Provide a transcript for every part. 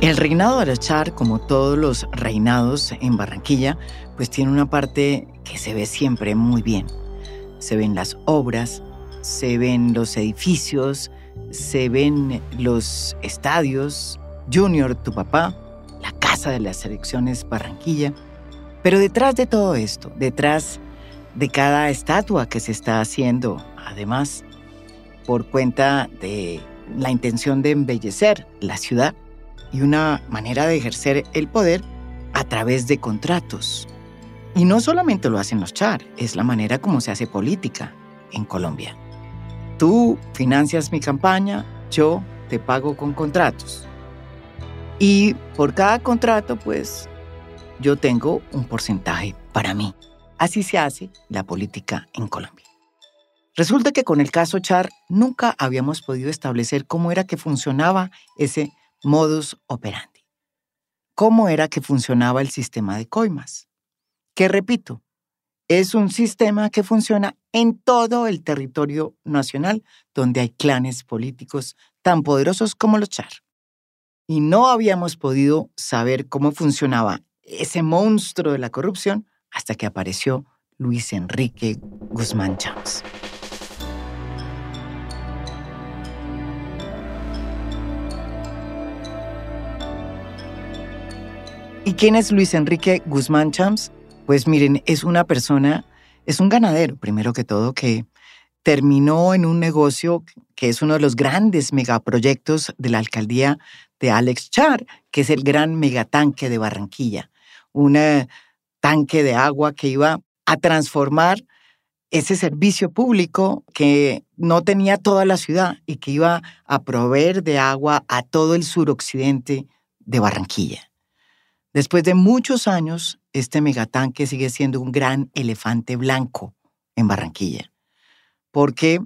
El reinado de Arachar, como todos los reinados en Barranquilla, pues tiene una parte que se ve siempre muy bien. Se ven las obras, se ven los edificios, se ven los estadios, Junior, tu papá, la casa de las elecciones Barranquilla. Pero detrás de todo esto, detrás de cada estatua que se está haciendo, además, por cuenta de la intención de embellecer la ciudad, y una manera de ejercer el poder a través de contratos. Y no solamente lo hacen los char, es la manera como se hace política en Colombia. Tú financias mi campaña, yo te pago con contratos. Y por cada contrato, pues, yo tengo un porcentaje para mí. Así se hace la política en Colombia. Resulta que con el caso Char nunca habíamos podido establecer cómo era que funcionaba ese modus operandi. ¿Cómo era que funcionaba el sistema de coimas? Que repito, es un sistema que funciona en todo el territorio nacional donde hay clanes políticos tan poderosos como los Char. Y no habíamos podido saber cómo funcionaba ese monstruo de la corrupción hasta que apareció Luis Enrique Guzmán Chávez. ¿Y quién es Luis Enrique Guzmán Champs? Pues miren, es una persona, es un ganadero, primero que todo, que terminó en un negocio que es uno de los grandes megaproyectos de la alcaldía de Alex Char, que es el gran megatanque de Barranquilla. Un eh, tanque de agua que iba a transformar ese servicio público que no tenía toda la ciudad y que iba a proveer de agua a todo el suroccidente de Barranquilla. Después de muchos años, este megatanque sigue siendo un gran elefante blanco en Barranquilla, porque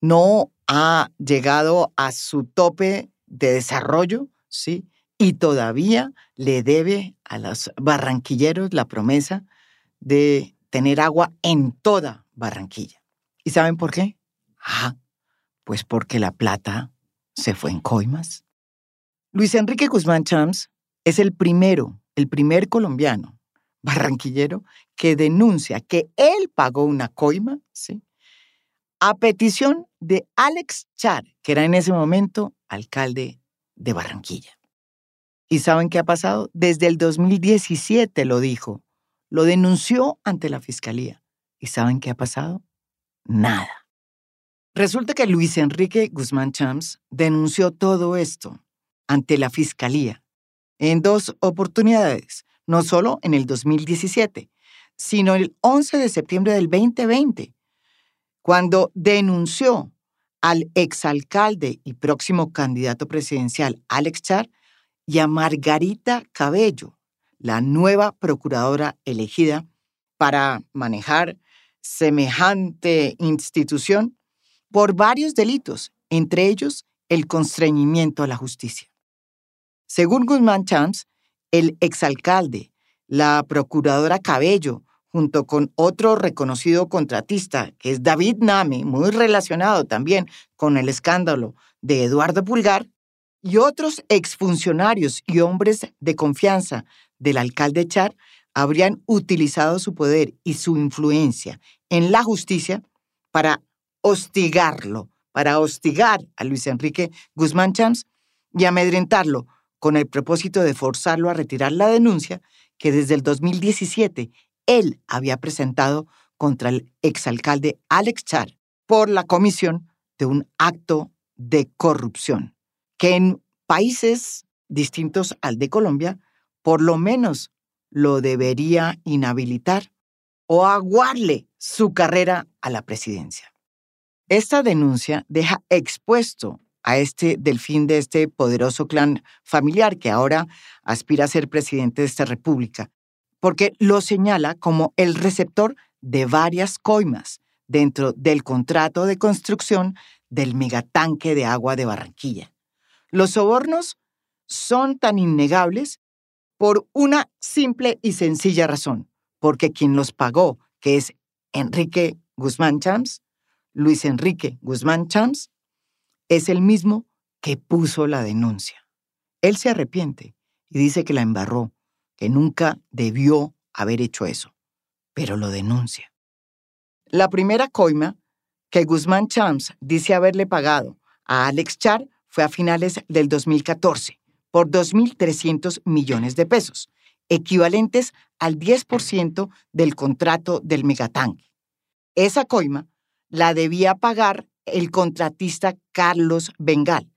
no ha llegado a su tope de desarrollo, ¿sí? Y todavía le debe a los barranquilleros la promesa de tener agua en toda Barranquilla. ¿Y saben por qué? Ah, pues porque la plata se fue en coimas. Luis Enrique Guzmán Chams es el primero el primer colombiano barranquillero que denuncia que él pagó una coima, ¿sí? A petición de Alex Char, que era en ese momento alcalde de Barranquilla. ¿Y saben qué ha pasado? Desde el 2017 lo dijo, lo denunció ante la fiscalía. ¿Y saben qué ha pasado? Nada. Resulta que Luis Enrique Guzmán Chams denunció todo esto ante la fiscalía en dos oportunidades, no solo en el 2017, sino el 11 de septiembre del 2020, cuando denunció al exalcalde y próximo candidato presidencial Alex Char y a Margarita Cabello, la nueva procuradora elegida para manejar semejante institución por varios delitos, entre ellos el constreñimiento a la justicia. Según Guzmán Chams, el exalcalde, la procuradora Cabello, junto con otro reconocido contratista, que es David Nami, muy relacionado también con el escándalo de Eduardo Pulgar, y otros exfuncionarios y hombres de confianza del alcalde Char habrían utilizado su poder y su influencia en la justicia para hostigarlo, para hostigar a Luis Enrique Guzmán Chams y amedrentarlo con el propósito de forzarlo a retirar la denuncia que desde el 2017 él había presentado contra el exalcalde Alex Char por la comisión de un acto de corrupción, que en países distintos al de Colombia, por lo menos lo debería inhabilitar o aguarle su carrera a la presidencia. Esta denuncia deja expuesto a este delfín de este poderoso clan familiar que ahora aspira a ser presidente de esta república, porque lo señala como el receptor de varias coimas dentro del contrato de construcción del megatanque de agua de Barranquilla. Los sobornos son tan innegables por una simple y sencilla razón, porque quien los pagó, que es Enrique Guzmán Chams, Luis Enrique Guzmán Chams, es el mismo que puso la denuncia. Él se arrepiente y dice que la embarró, que nunca debió haber hecho eso, pero lo denuncia. La primera coima que Guzmán Chams dice haberle pagado a Alex Char fue a finales del 2014 por 2.300 millones de pesos, equivalentes al 10% del contrato del megatanque. Esa coima la debía pagar el contratista Carlos Bengal.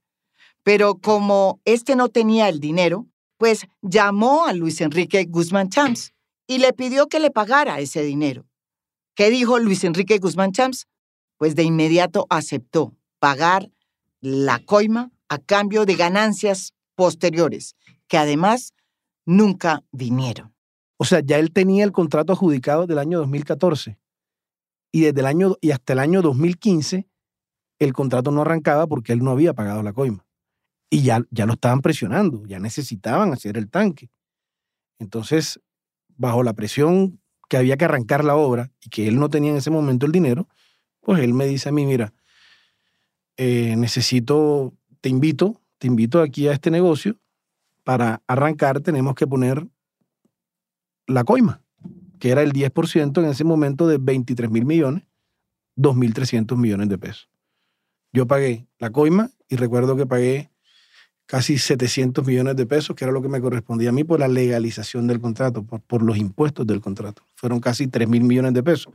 Pero como este no tenía el dinero, pues llamó a Luis Enrique Guzmán Chams y le pidió que le pagara ese dinero. ¿Qué dijo Luis Enrique Guzmán Chams? Pues de inmediato aceptó pagar la coima a cambio de ganancias posteriores, que además nunca vinieron. O sea, ya él tenía el contrato adjudicado del año 2014 y desde el año y hasta el año 2015 el contrato no arrancaba porque él no había pagado la coima. Y ya, ya lo estaban presionando, ya necesitaban hacer el tanque. Entonces, bajo la presión que había que arrancar la obra y que él no tenía en ese momento el dinero, pues él me dice a mí, mira, eh, necesito, te invito, te invito aquí a este negocio. Para arrancar tenemos que poner la coima, que era el 10% en ese momento de 23 mil millones, 2.300 millones de pesos. Yo pagué la coima y recuerdo que pagué casi 700 millones de pesos, que era lo que me correspondía a mí por la legalización del contrato, por, los impuestos del contrato. Fueron casi 3 mil millones de pesos.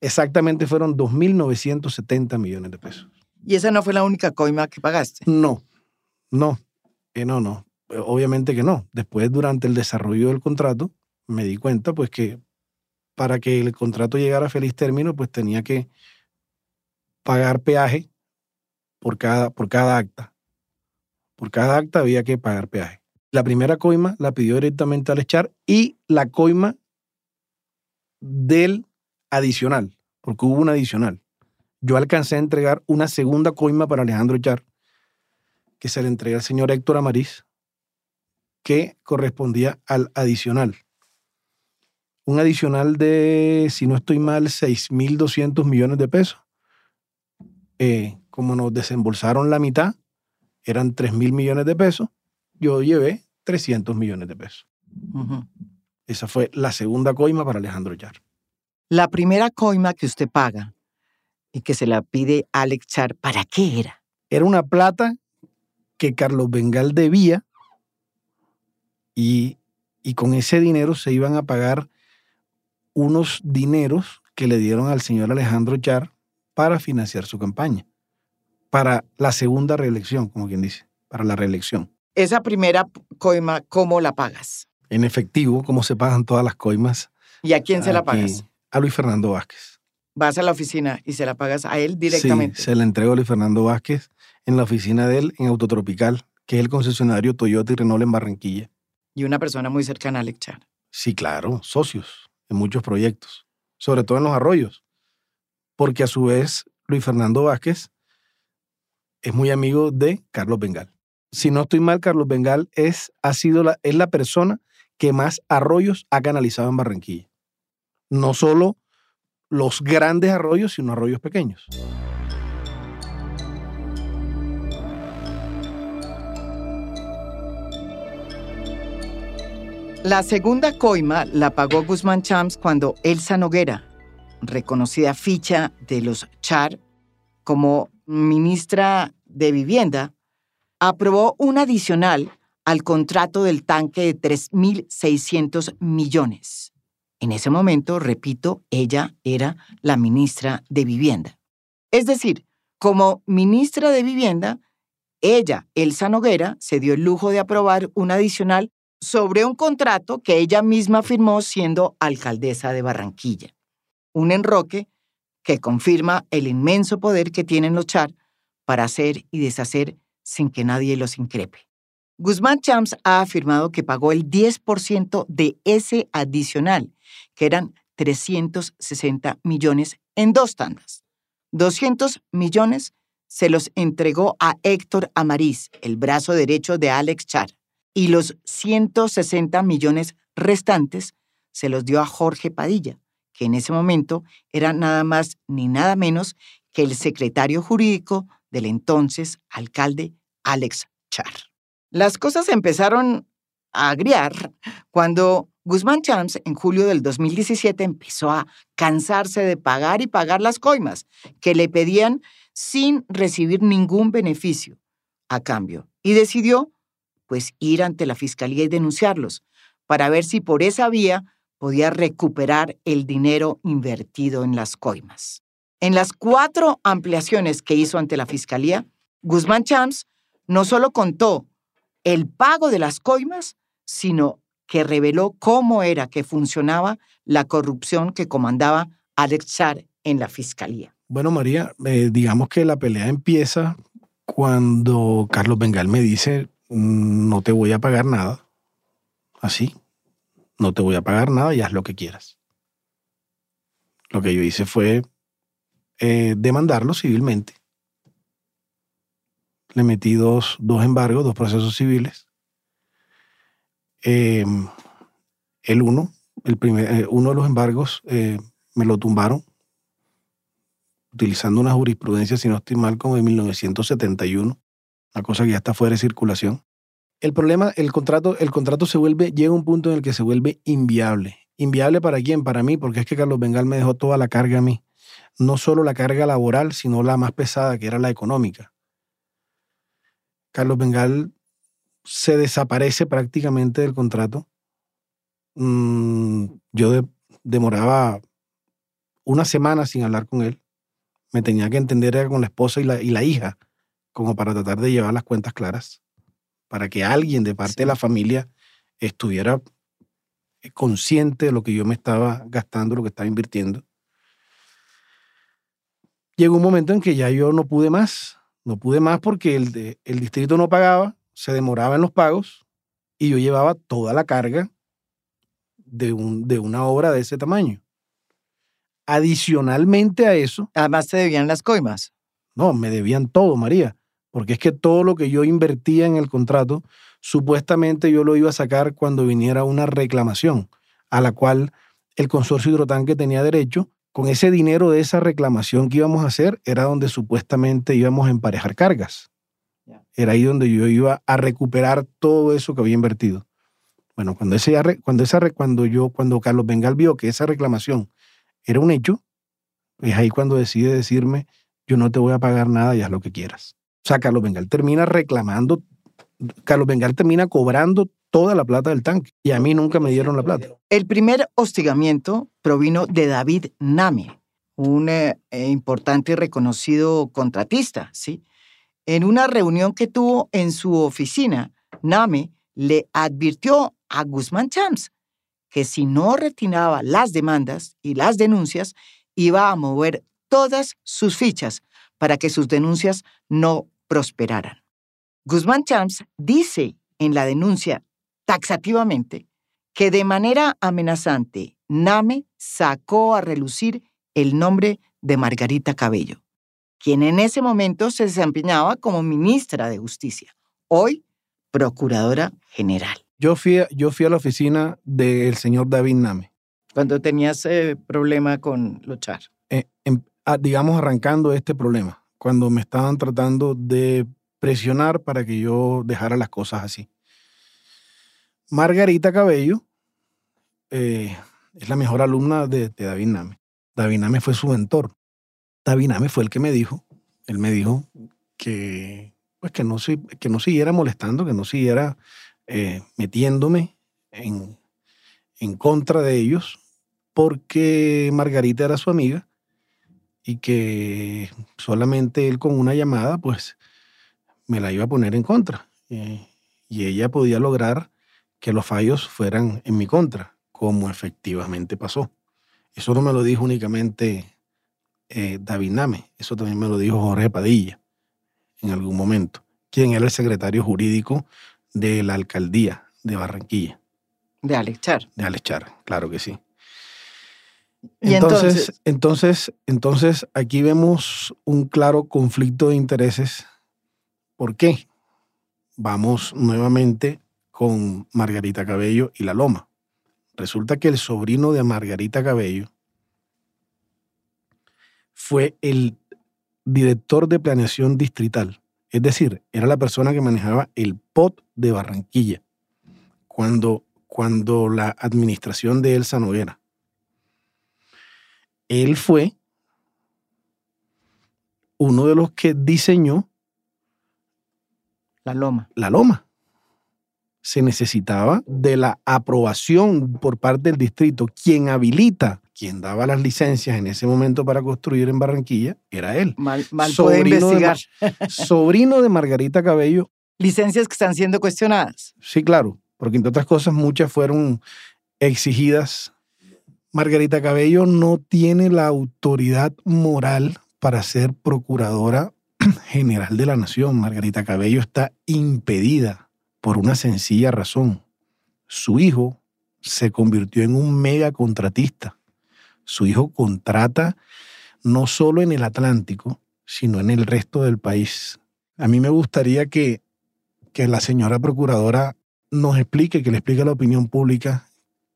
Exactamente fueron 2.970 millones de pesos. ¿Y esa no fue la única coima que pagaste? No, no, eh, no, no. Obviamente que no. Después, durante el desarrollo del contrato, me di cuenta pues que para que el contrato llegara a feliz término, pues tenía que pagar peaje por cada, por cada acta. Por cada acta había que pagar peaje. La primera coima la pidió directamente al echar y la coima del adicional, porque hubo un adicional. Yo alcancé a entregar una segunda coima para Alejandro Echar, que se le entrega al señor Héctor Amariz, que correspondía al adicional. Un adicional de, si no estoy mal, 6.200 millones de pesos. Eh, como nos desembolsaron la mitad, eran 3 mil millones de pesos, yo llevé 300 millones de pesos. Esa fue la segunda coima para Alejandro Char. La primera coima que usted paga y que se la pide Alex Char, ¿para qué era? Era una plata que Carlos Bengal debía y, y con ese dinero se iban a pagar unos dineros que le dieron al señor Alejandro Char para financiar su campaña para la segunda reelección, como quien dice, para la reelección. Esa primera coima, ¿cómo la pagas? En efectivo, como se pagan todas las coimas. ¿Y a quién se la pagas? A Luis Fernando Vázquez. Vas a la oficina y se la pagas a él directamente. Sí, se la entrego a Luis Fernando Vázquez en la oficina de él en Autotropical, que es el concesionario Toyota y Renault en Barranquilla. Y una persona muy cercana a Alex Sí, claro, socios en muchos proyectos, sobre todo en los arroyos, porque a su vez Luis Fernando Vázquez es muy amigo de Carlos Bengal. Si no estoy mal, Carlos Bengal es, ha sido la, es la persona que más arroyos ha canalizado en Barranquilla. No solo los grandes arroyos, sino arroyos pequeños. La segunda coima la pagó Guzmán Chams cuando Elsa Noguera, reconocida ficha de los Char como ministra de Vivienda, aprobó un adicional al contrato del tanque de 3.600 millones. En ese momento, repito, ella era la ministra de Vivienda. Es decir, como ministra de Vivienda, ella, Elsa Noguera, se dio el lujo de aprobar un adicional sobre un contrato que ella misma firmó siendo alcaldesa de Barranquilla. Un enroque que confirma el inmenso poder que tienen los Char para hacer y deshacer sin que nadie los increpe. Guzmán Chams ha afirmado que pagó el 10% de ese adicional, que eran 360 millones en dos tandas. 200 millones se los entregó a Héctor Amariz, el brazo derecho de Alex Char, y los 160 millones restantes se los dio a Jorge Padilla, que en ese momento era nada más ni nada menos que el secretario jurídico del entonces alcalde Alex Char. Las cosas empezaron a agriar cuando Guzmán Chams en julio del 2017 empezó a cansarse de pagar y pagar las coimas que le pedían sin recibir ningún beneficio a cambio y decidió pues ir ante la fiscalía y denunciarlos para ver si por esa vía podía recuperar el dinero invertido en las coimas. En las cuatro ampliaciones que hizo ante la fiscalía, Guzmán Chams no solo contó el pago de las coimas, sino que reveló cómo era que funcionaba la corrupción que comandaba Alex Char en la fiscalía. Bueno, María, eh, digamos que la pelea empieza cuando Carlos Bengal me dice, mm, no te voy a pagar nada. Así, no te voy a pagar nada y haz lo que quieras. Lo que yo hice fue eh, demandarlo civilmente. Le metí dos, dos embargos, dos procesos civiles. Em, el uno, el primer, eh, uno de los embargos eh, me lo tumbaron utilizando una jurisprudencia, si no estoy mal, como de 1971, una cosa que ya está fuera de circulación. El problema, el contrato, el contrato se vuelve, llega un punto en el que se vuelve inviable. ¿Inviable para quién? Para mí, porque es que Carlos Bengal me dejó toda la carga a mí. No solo la carga laboral, sino la más pesada, que era la económica. Carlos Bengal se desaparece prácticamente del contrato. Mm, yo demoraba una semana sin hablar con él. Me tenía que entender con la esposa y la, y la hija, como para tratar de llevar las cuentas claras para que alguien de parte de la familia estuviera eh, consciente de lo que yo me estaba gastando, lo que estaba invirtiendo. Llegó un momento en que ya yo no pude más, no pude más porque el, el distrito no pagaba, se demoraba en los pagos y yo llevaba toda la carga de, un, de una obra de ese tamaño. Adicionalmente a eso. Además, te debían las coimas. No, me debían todo, María porque es que todo lo que yo invertía en el contrato, supuestamente yo lo iba a sacar cuando viniera una reclamación, a la cual el consorcio hidrotanque tenía derecho. Con ese dinero de esa reclamación que íbamos a hacer, era donde supuestamente íbamos a emparejar cargas. Era ahí donde yo iba a recuperar todo eso que había invertido. Bueno, cuando, ese, cuando, esa, cuando, yo, cuando Carlos Bengal vio que esa reclamación era un hecho, es ahí cuando decide decirme, yo no te voy a pagar nada y haz lo que quieras. O sea, Carlos Bengal termina reclamando, Carlos Bengal termina cobrando toda la plata del tanque y a mí nunca me dieron la plata. El primer hostigamiento provino de David Name, un eh, eh, importante y reconocido contratista, ¿sí? En una reunión que tuvo en su oficina, Name le advirtió a Guzmán Chams que si no retiraba las demandas y las denuncias, iba a mover todas sus fichas para que sus denuncias no prosperaran. Guzmán Chams dice en la denuncia taxativamente que de manera amenazante Name sacó a relucir el nombre de Margarita Cabello, quien en ese momento se desempeñaba como ministra de Justicia, hoy procuradora general. Yo fui, yo fui a la oficina del señor David Name. Cuando tenías eh, problema con luchar. Eh, em, ah, digamos, arrancando este problema cuando me estaban tratando de presionar para que yo dejara las cosas así. Margarita Cabello eh, es la mejor alumna de, David Name. David Name fue su mentor. David Name fue el que me dijo, él me dijo que, pues que, no, que no siguiera molestando, que no siguiera eh, metiéndome en, en contra de ellos, porque Margarita era su amiga y que solamente él con una llamada, pues me la iba a poner en contra. Eh, y ella podía lograr que los fallos fueran en mi contra, como efectivamente pasó. Eso no me lo dijo únicamente eh, David Name, eso también me lo dijo Jorge Padilla en algún momento, quien era el secretario jurídico de la alcaldía de Barranquilla. De Alechar. De Alechar, claro que sí entonces, entonces, entonces, aquí vemos un claro conflicto de intereses. ¿Por qué? Vamos nuevamente con Margarita Cabello y La Loma. Resulta que el sobrino de Margarita Cabello fue el director de planeación distrital Es decir, era la persona que manejaba el POT de Barranquilla cuando, cuando la administración de Elsa Noguera. Él fue uno de los que diseñó La loma. la loma. Se necesitaba de la aprobación por parte del distrito. Quien habilita, quien daba las licencias en ese momento para construir en Barranquilla, era él. Mal, mal puede Sobrino de investigar. Sobrino de Margarita Cabello. Licencias que están siendo cuestionadas. Sí, claro, porque entre otras cosas muchas fueron exigidas. Margarita Cabello no tiene la autoridad moral para ser procuradora general de la nación. Margarita Cabello está impedida por una sencilla razón. Su hijo se convirtió en un mega contratista. Su hijo contrata no solo en el Atlántico, sino en el resto del país. A mí me gustaría que, que la señora procuradora nos explique, que le explique a la opinión pública,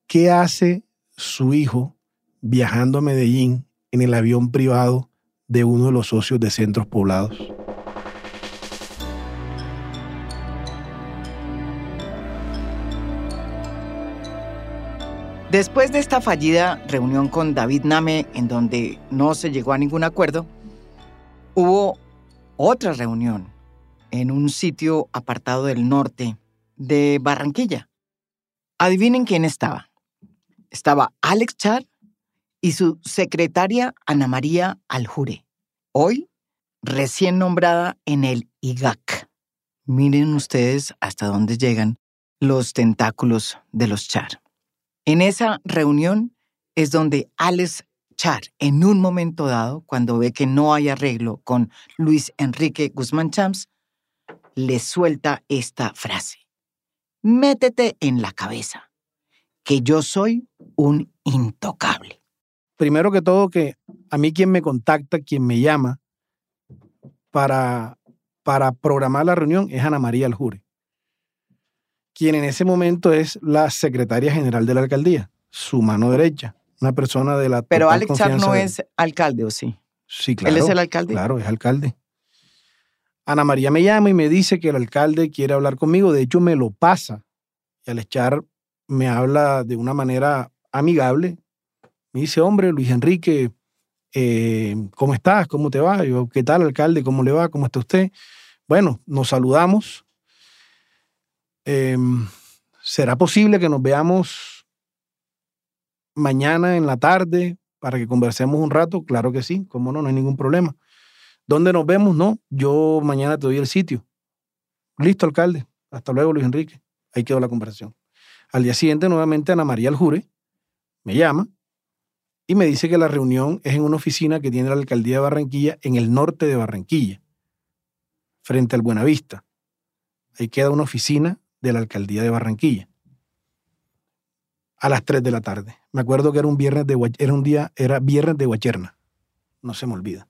qué hace su hijo viajando a Medellín en el avión privado de uno de los socios de centros poblados. Después de esta fallida reunión con David Name, en donde no se llegó a ningún acuerdo, hubo otra reunión en un sitio apartado del norte de Barranquilla. Adivinen quién estaba. Estaba Alex Char y su secretaria Ana María Aljure, hoy recién nombrada en el IGAC. Miren ustedes hasta dónde llegan los tentáculos de los Char. En esa reunión es donde Alex Char, en un momento dado, cuando ve que no hay arreglo con Luis Enrique Guzmán Champs, le suelta esta frase. Métete en la cabeza que yo soy un intocable. Primero que todo, que a mí quien me contacta, quien me llama para, para programar la reunión es Ana María Aljure, quien en ese momento es la secretaria general de la alcaldía, su mano derecha, una persona de la Pero Alex Char no de- es alcalde, ¿o sí? Sí, claro. ¿Él es el alcalde? Claro, es alcalde. Ana María me llama y me dice que el alcalde quiere hablar conmigo. De hecho, me lo pasa. Y al echar me habla de una manera amigable. Me dice, hombre, Luis Enrique, eh, ¿cómo estás? ¿Cómo te va? Yo, ¿qué tal, alcalde? ¿Cómo le va? ¿Cómo está usted? Bueno, nos saludamos. Em, ¿Será posible que nos veamos mañana en la tarde para que conversemos un rato? Claro que sí, cómo no, no hay ningún problema. ¿Dónde nos vemos? No, yo mañana te doy el sitio. Listo, alcalde. Hasta luego, Luis Enrique. Ahí quedó la conversación. Al día siguiente, nuevamente, Ana María Aljure me llama y me dice que la reunión es en una oficina que tiene la alcaldía de Barranquilla en el norte de Barranquilla, frente al Buenavista. Ahí queda una oficina de la alcaldía de Barranquilla. A las 3 de la tarde. Me acuerdo que era un viernes de era un día, era viernes de Guacherna. No se me olvida.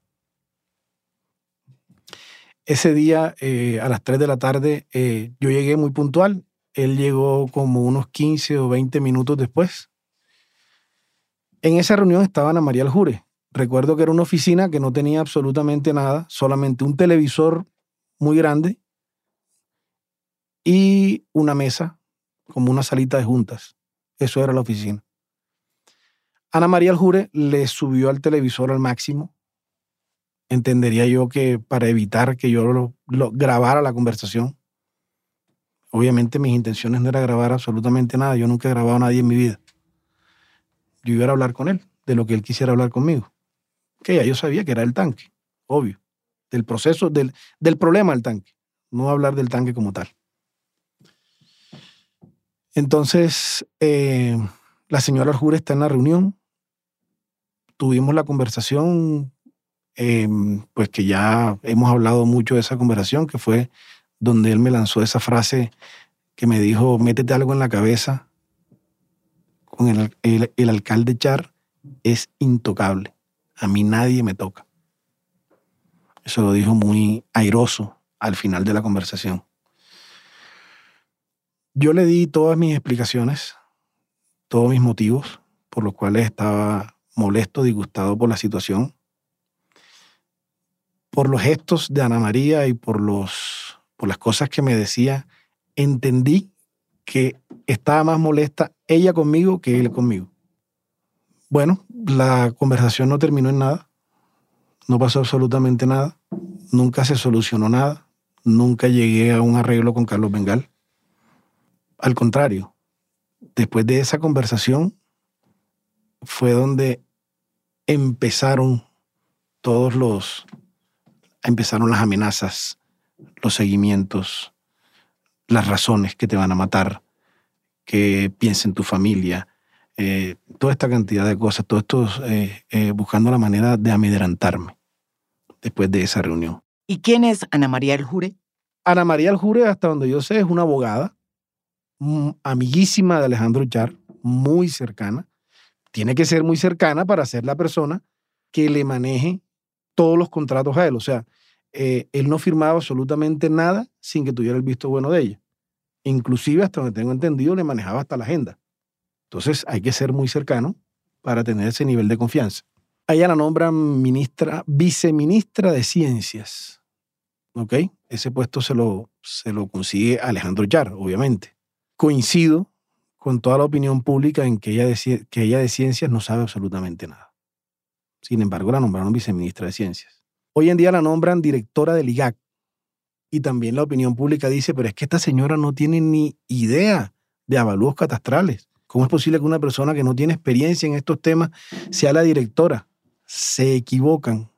Ese día, eh, a las 3 de la tarde, eh, yo llegué muy puntual. Él llegó como unos 15 o 20 minutos después. En esa reunión estaba Ana María Aljure. Recuerdo que era una oficina que no tenía absolutamente nada, solamente un televisor muy grande y una mesa, como una salita de juntas. Eso era la oficina. Ana María Aljure le subió al televisor al máximo. Entendería yo que para evitar que yo lo, grabara la conversación. Obviamente mis intenciones no era grabar absolutamente nada. Yo nunca he grabado a nadie en mi vida. Yo iba a hablar con él, de lo que él quisiera hablar conmigo. Que ya yo sabía que era el tanque, obvio. Del proceso, del, del problema del tanque. No hablar del tanque como tal. Entonces, eh, la señora Arjure está en la reunión. Tuvimos la conversación, eh, pues que ya hemos hablado mucho de esa conversación, que fue donde él me lanzó esa frase que me dijo, métete algo en la cabeza con el, el- el alcalde Char, es intocable. A mí nadie me toca. Eso lo dijo muy airoso al final de la conversación. Yo le di todas mis explicaciones, todos mis motivos por los cuales estaba molesto, disgustado por la situación, por los gestos de Ana María y por, los, por las cosas que me decía, entendí que estaba más molesta ella conmigo que él conmigo. Bueno, la conversación no terminó en nada, no pasó absolutamente nada, nunca se solucionó nada, nunca llegué a un arreglo con Carlos Bengal. Al contrario, después de esa conversación fue donde empezaron todos los, empezaron las amenazas, los seguimientos, las razones que te van a matar, que piensen tu familia, eh, toda esta cantidad de cosas, todo esto eh, eh, buscando la manera de amedrentarme después de esa reunión. ¿Y quién es Ana María El Jure? Ana María El Jure, hasta donde yo sé, es una abogada, mm, amiguísima de Alejandro Char, muy cercana. Tiene que ser muy cercana para ser la persona que le maneje todos los contratos a él. O sea, eh, él no firmaba absolutamente nada sin que tuviera el visto bueno de ella. Inclusive, hasta donde tengo entendido, le manejaba hasta la agenda. Entonces, hay que ser muy cercano para tener ese nivel de confianza. A ella la nombran ministra, viceministra de Ciencias. ¿Ok? Ese puesto se lo, se lo consigue Alejandro Yar, obviamente. Coincido con toda la opinión pública en que ella, de, que ella de ciencias no sabe absolutamente nada. Sin embargo, la nombraron viceministra de Ciencias. Hoy en día la nombran directora del IGAC. Y también la opinión pública dice, pero es que esta señora no tiene ni idea de avalúos catastrales. ¿Cómo es posible que una persona que no tiene experiencia en estos temas sea la directora? se equivocan.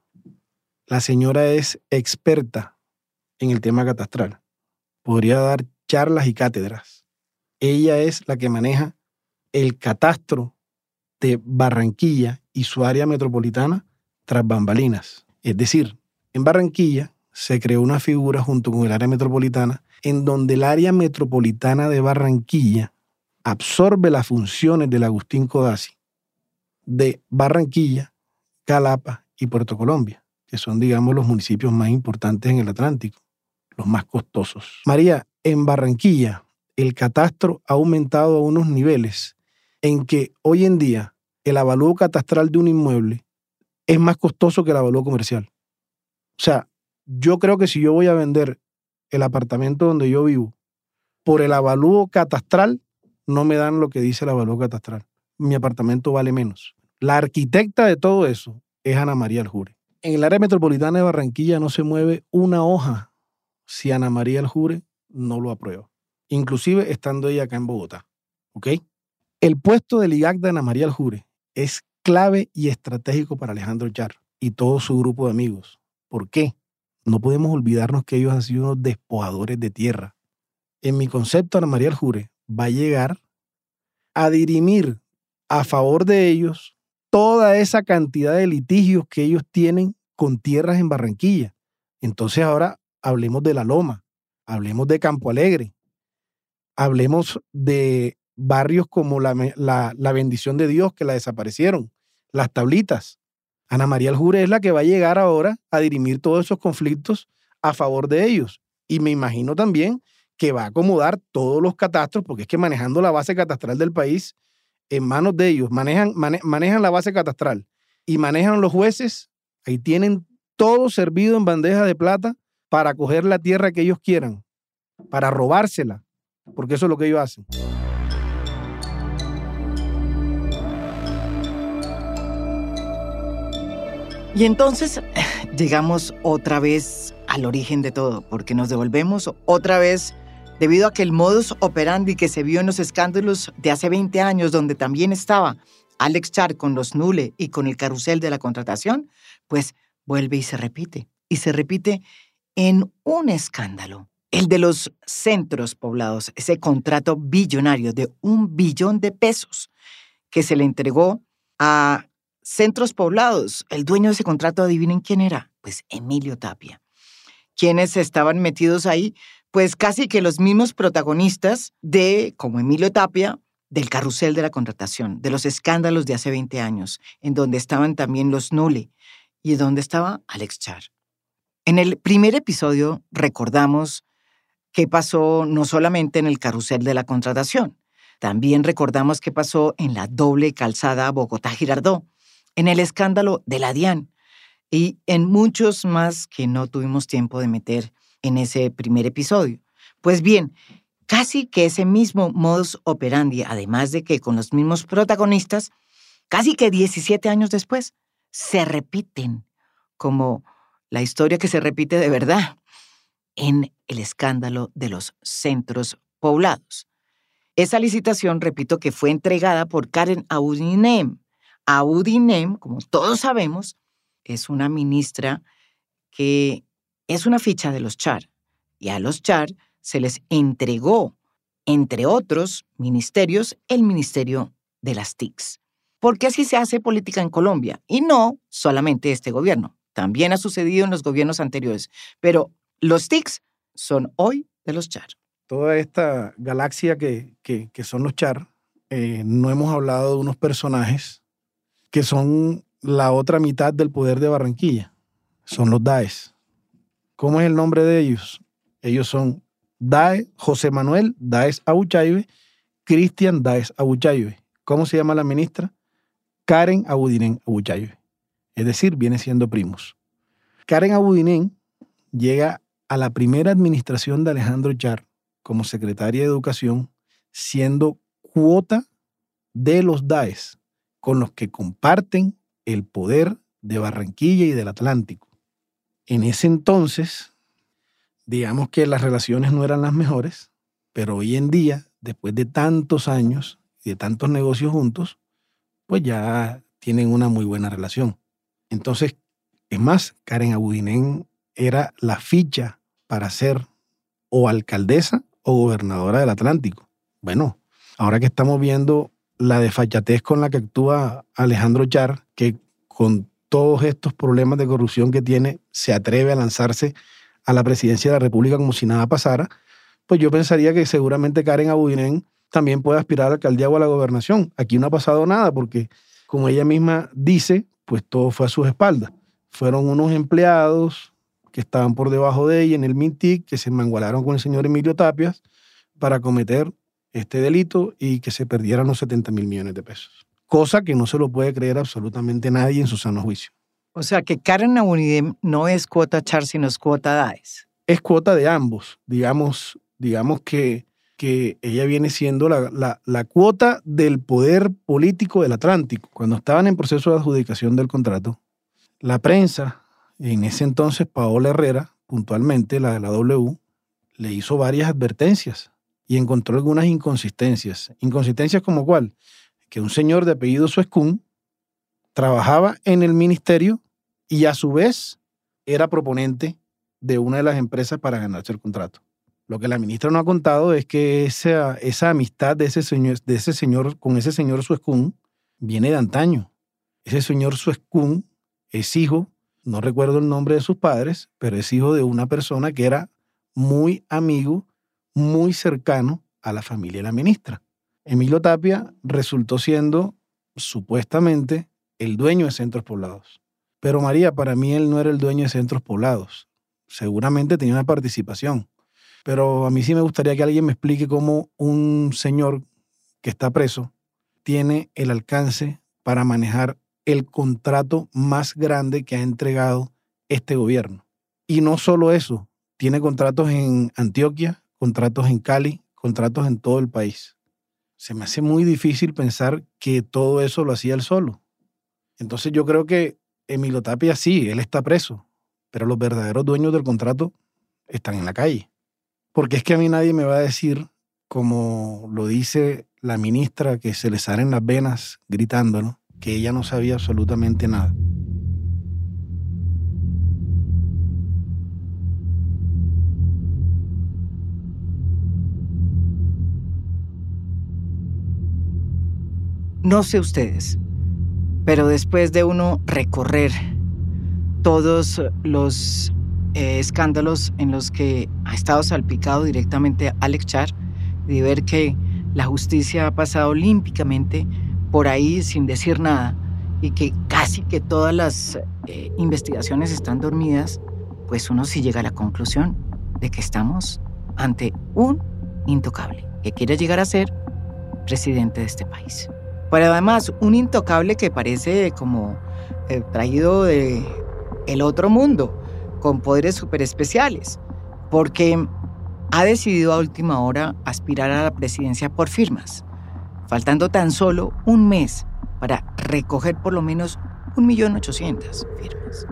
La señora es experta en el tema catastral. Podría dar charlas y cátedras. Ella es la que maneja el catastro de Barranquilla y su área metropolitana tras bambalinas. Es decir, en Barranquilla se creó una figura junto con el área metropolitana en donde el área metropolitana de Barranquilla absorbe las funciones del Agustín Codazzi de Barranquilla Calapa y Puerto Colombia, que son, digamos, los municipios más importantes en el Atlántico, los más costosos. María, en Barranquilla, el catastro ha aumentado a unos niveles en que hoy en día el avalúo catastral de un inmueble es más costoso que el avalúo comercial. O sea, yo creo que si yo voy a vender el apartamento donde yo vivo por el avalúo catastral, no me dan lo que dice el avalúo catastral. Mi apartamento vale menos. La arquitecta de todo eso es Ana María Aljure. En el área metropolitana de Barranquilla no se mueve una hoja si Ana María Aljure no lo aprueba, inclusive estando ella acá en Bogotá. ¿Ok? El puesto del IGAC de Ana María Aljure es clave y estratégico para Alejandro Char y todo su grupo de amigos. ¿Por qué? No podemos olvidarnos que ellos han sido unos despojadores de tierra. En mi concepto, Ana María Aljure va a llegar a dirimir a favor de ellos toda esa cantidad de litigios que ellos tienen con tierras en Barranquilla. Entonces ahora hablemos de La Loma, hablemos de Campo Alegre, hablemos de barrios como la, la, bendición de Dios que la desaparecieron, las tablitas. Ana María Aljure es la que va a llegar ahora a dirimir todos esos conflictos a favor de ellos. Y me imagino también que va a acomodar todos los catastros, porque es que manejando la base catastral del país, en manos de ellos, manejan, manejan la base catastral y manejan los jueces, ahí tienen todo servido en bandeja de plata para coger la tierra que ellos quieran, para robársela, porque eso es lo que ellos hacen. Y entonces llegamos otra vez al origen de todo, porque nos devolvemos otra vez debido a que el modus operandi que se vio en los escándalos de hace 20 años, donde también estaba Alex Char con los Nule y con el carrusel de la contratación, pues vuelve y se repite. Y se repite en un escándalo, el de los centros poblados, ese contrato billonario de un billón de pesos que se le entregó a centros poblados. El dueño de ese contrato, adivinen quién era, pues Emilio Tapia. Quienes estaban metidos ahí, pues casi que los mismos protagonistas de, como Emilio Tapia, del carrusel de la contratación, de los escándalos de hace 20 años, en donde estaban también los Nule y donde estaba Alex Char. En el primer episodio recordamos qué pasó no solamente en el carrusel de la contratación, también recordamos qué pasó en la doble calzada Bogotá-Girardó, en el escándalo de la DIAN, y en muchos más que no tuvimos tiempo de meter en ese primer episodio. Pues bien, casi que ese mismo modus operandi, además de que con los mismos protagonistas, casi que 17 años después, se repiten como la historia que se repite de verdad en el escándalo de los centros poblados. Esa licitación, repito, que fue entregada por Karen Audinem. Audinem, como todos sabemos, es una ministra que es una ficha de los Char. Y a los Char se les entregó, entre otros ministerios, el Ministerio de las TICs. Porque así se hace política en Colombia. Y no solamente este gobierno. También ha sucedido en los gobiernos anteriores. Pero los TICs son hoy de los Char. Toda esta galaxia que, que, son los Char, eh, no hemos hablado de unos personajes que son la otra mitad del poder de Barranquilla. Son los DAES. ¿Cómo es el nombre de ellos? Ellos son DAE, José Manuel Daes Abuchaibe, Cristian Daes Abuchaibe. ¿Cómo se llama la ministra? Karen Abudinen Abuchaibe. Es decir, viene siendo primos. Karen Abudinen llega a la primera administración de Alejandro Char como secretaria de Educación, siendo cuota de los DAES, con los que comparten el poder de Barranquilla y del Atlántico. En ese entonces, digamos que las relaciones no eran las mejores, pero hoy en día, después de tantos años y de tantos negocios juntos, pues ya tienen una muy buena relación. Entonces, es más, Karen Abudinen era la ficha para ser o alcaldesa o gobernadora del Atlántico. Bueno, ahora que estamos viendo la desfachatez con la que actúa Alejandro Char, que con todos estos problemas de corrupción que tiene, se atreve a lanzarse a la presidencia de la República como si nada pasara, pues yo pensaría que seguramente Karen Abudinen también puede aspirar a la o a la gobernación. Aquí no ha pasado nada porque, como ella misma dice, pues todo fue a sus espaldas. Fueron unos empleados que estaban por debajo de ella en el MINTIC que se mangualaron con el señor Emilio Tapias para cometer este delito y que se perdieran los 70 mil millones de pesos. Cosa que no se lo puede creer absolutamente nadie en su sano juicio. O sea que Karen Abunidem no es cuota Char, sino es cuota DAES. Es cuota de ambos. Digamos, digamos que, que ella viene siendo la, la, la cuota del poder político del Atlántico. Cuando estaban en proceso de adjudicación del contrato, la prensa, en ese entonces Paola Herrera, puntualmente la de la W, le hizo varias advertencias y encontró algunas inconsistencias. Inconsistencias como cuál? Que un señor de apellido Suescún trabajaba en el ministerio y a su vez era proponente de una de las empresas para ganarse el contrato. Lo que la ministra no ha contado es que esa, esa amistad de ese, señor, de ese señor con ese señor Suescún viene de antaño. Ese señor Suescún es hijo, no recuerdo el nombre de sus padres, pero es hijo de una persona que era muy amigo muy cercano a la familia de la ministra. Emilio Tapia resultó siendo supuestamente el dueño de centros poblados. Pero María, para mí él no era el dueño de centros poblados. Seguramente tenía una participación. Pero a mí sí me gustaría que alguien me explique cómo un señor que está preso tiene el alcance para manejar el contrato más grande que ha entregado este gobierno. Y no solo eso, tiene contratos en Antioquia, contratos en Cali, contratos en todo el país. Se me hace muy difícil pensar que todo eso lo hacía él solo. Entonces yo creo que Emilio Tapia sí, él está preso, pero los verdaderos dueños del contrato están en la calle. Porque es que a mí nadie me va a decir, como lo dice la ministra, que se le salen las venas gritándolo, que ella no sabía absolutamente nada. No sé ustedes, pero después de uno recorrer todos los eh, escándalos en los que ha estado salpicado directamente Alex Char, de ver que la justicia ha pasado olímpicamente por ahí sin decir nada y que casi que todas las eh, investigaciones están dormidas, pues uno sí llega a la conclusión de que estamos ante un intocable que quiere llegar a ser presidente de este país. Pero además, un intocable que parece como eh, traído de, el otro mundo, con poderes super especiales, porque ha decidido a última hora aspirar a la presidencia por firmas, faltando tan solo un mes para recoger por lo menos 1.800.000 firmas.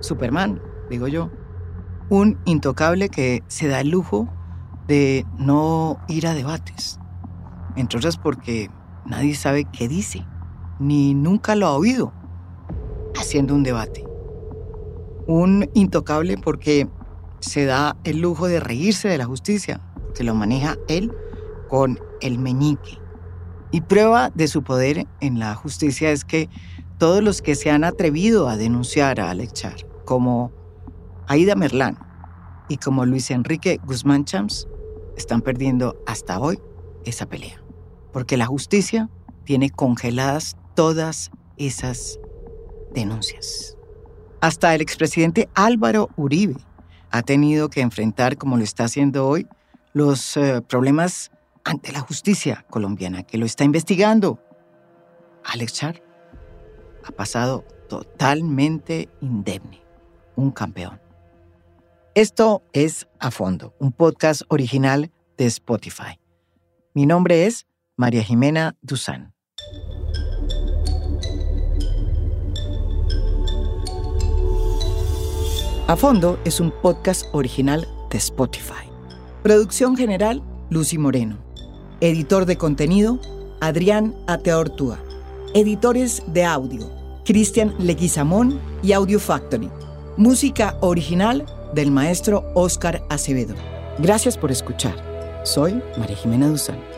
Superman, digo yo. Un intocable que se da el lujo de no ir a debates. Entre otras porque nadie sabe qué dice, ni nunca lo ha oído haciendo un debate. Un intocable porque se da el lujo de reírse de la justicia, que lo maneja él con el meñique. Y prueba de su poder en la justicia es que todos los que se han atrevido a denunciar a Alex Char, como Aida Merlán y como Luis Enrique Guzmán Champs, están perdiendo hasta hoy esa pelea. Porque la justicia tiene congeladas todas esas denuncias. Hasta el expresidente Álvaro Uribe ha tenido que enfrentar, como lo está haciendo hoy, los eh, problemas ante la justicia colombiana, que lo está investigando. Alex Char ha pasado totalmente indemne, un campeón. Esto es A Fondo, un podcast original de Spotify. Mi nombre es María Jimena Duzán. A Fondo es un podcast original de Spotify. Producción general, Lucy Moreno. Editor de contenido, Adrián Ateortúa. Editores de audio, Cristian Leguizamón y Audio Factory. Música original del maestro Oscar Acevedo. Gracias por escuchar. Soy María Jimena Duzán.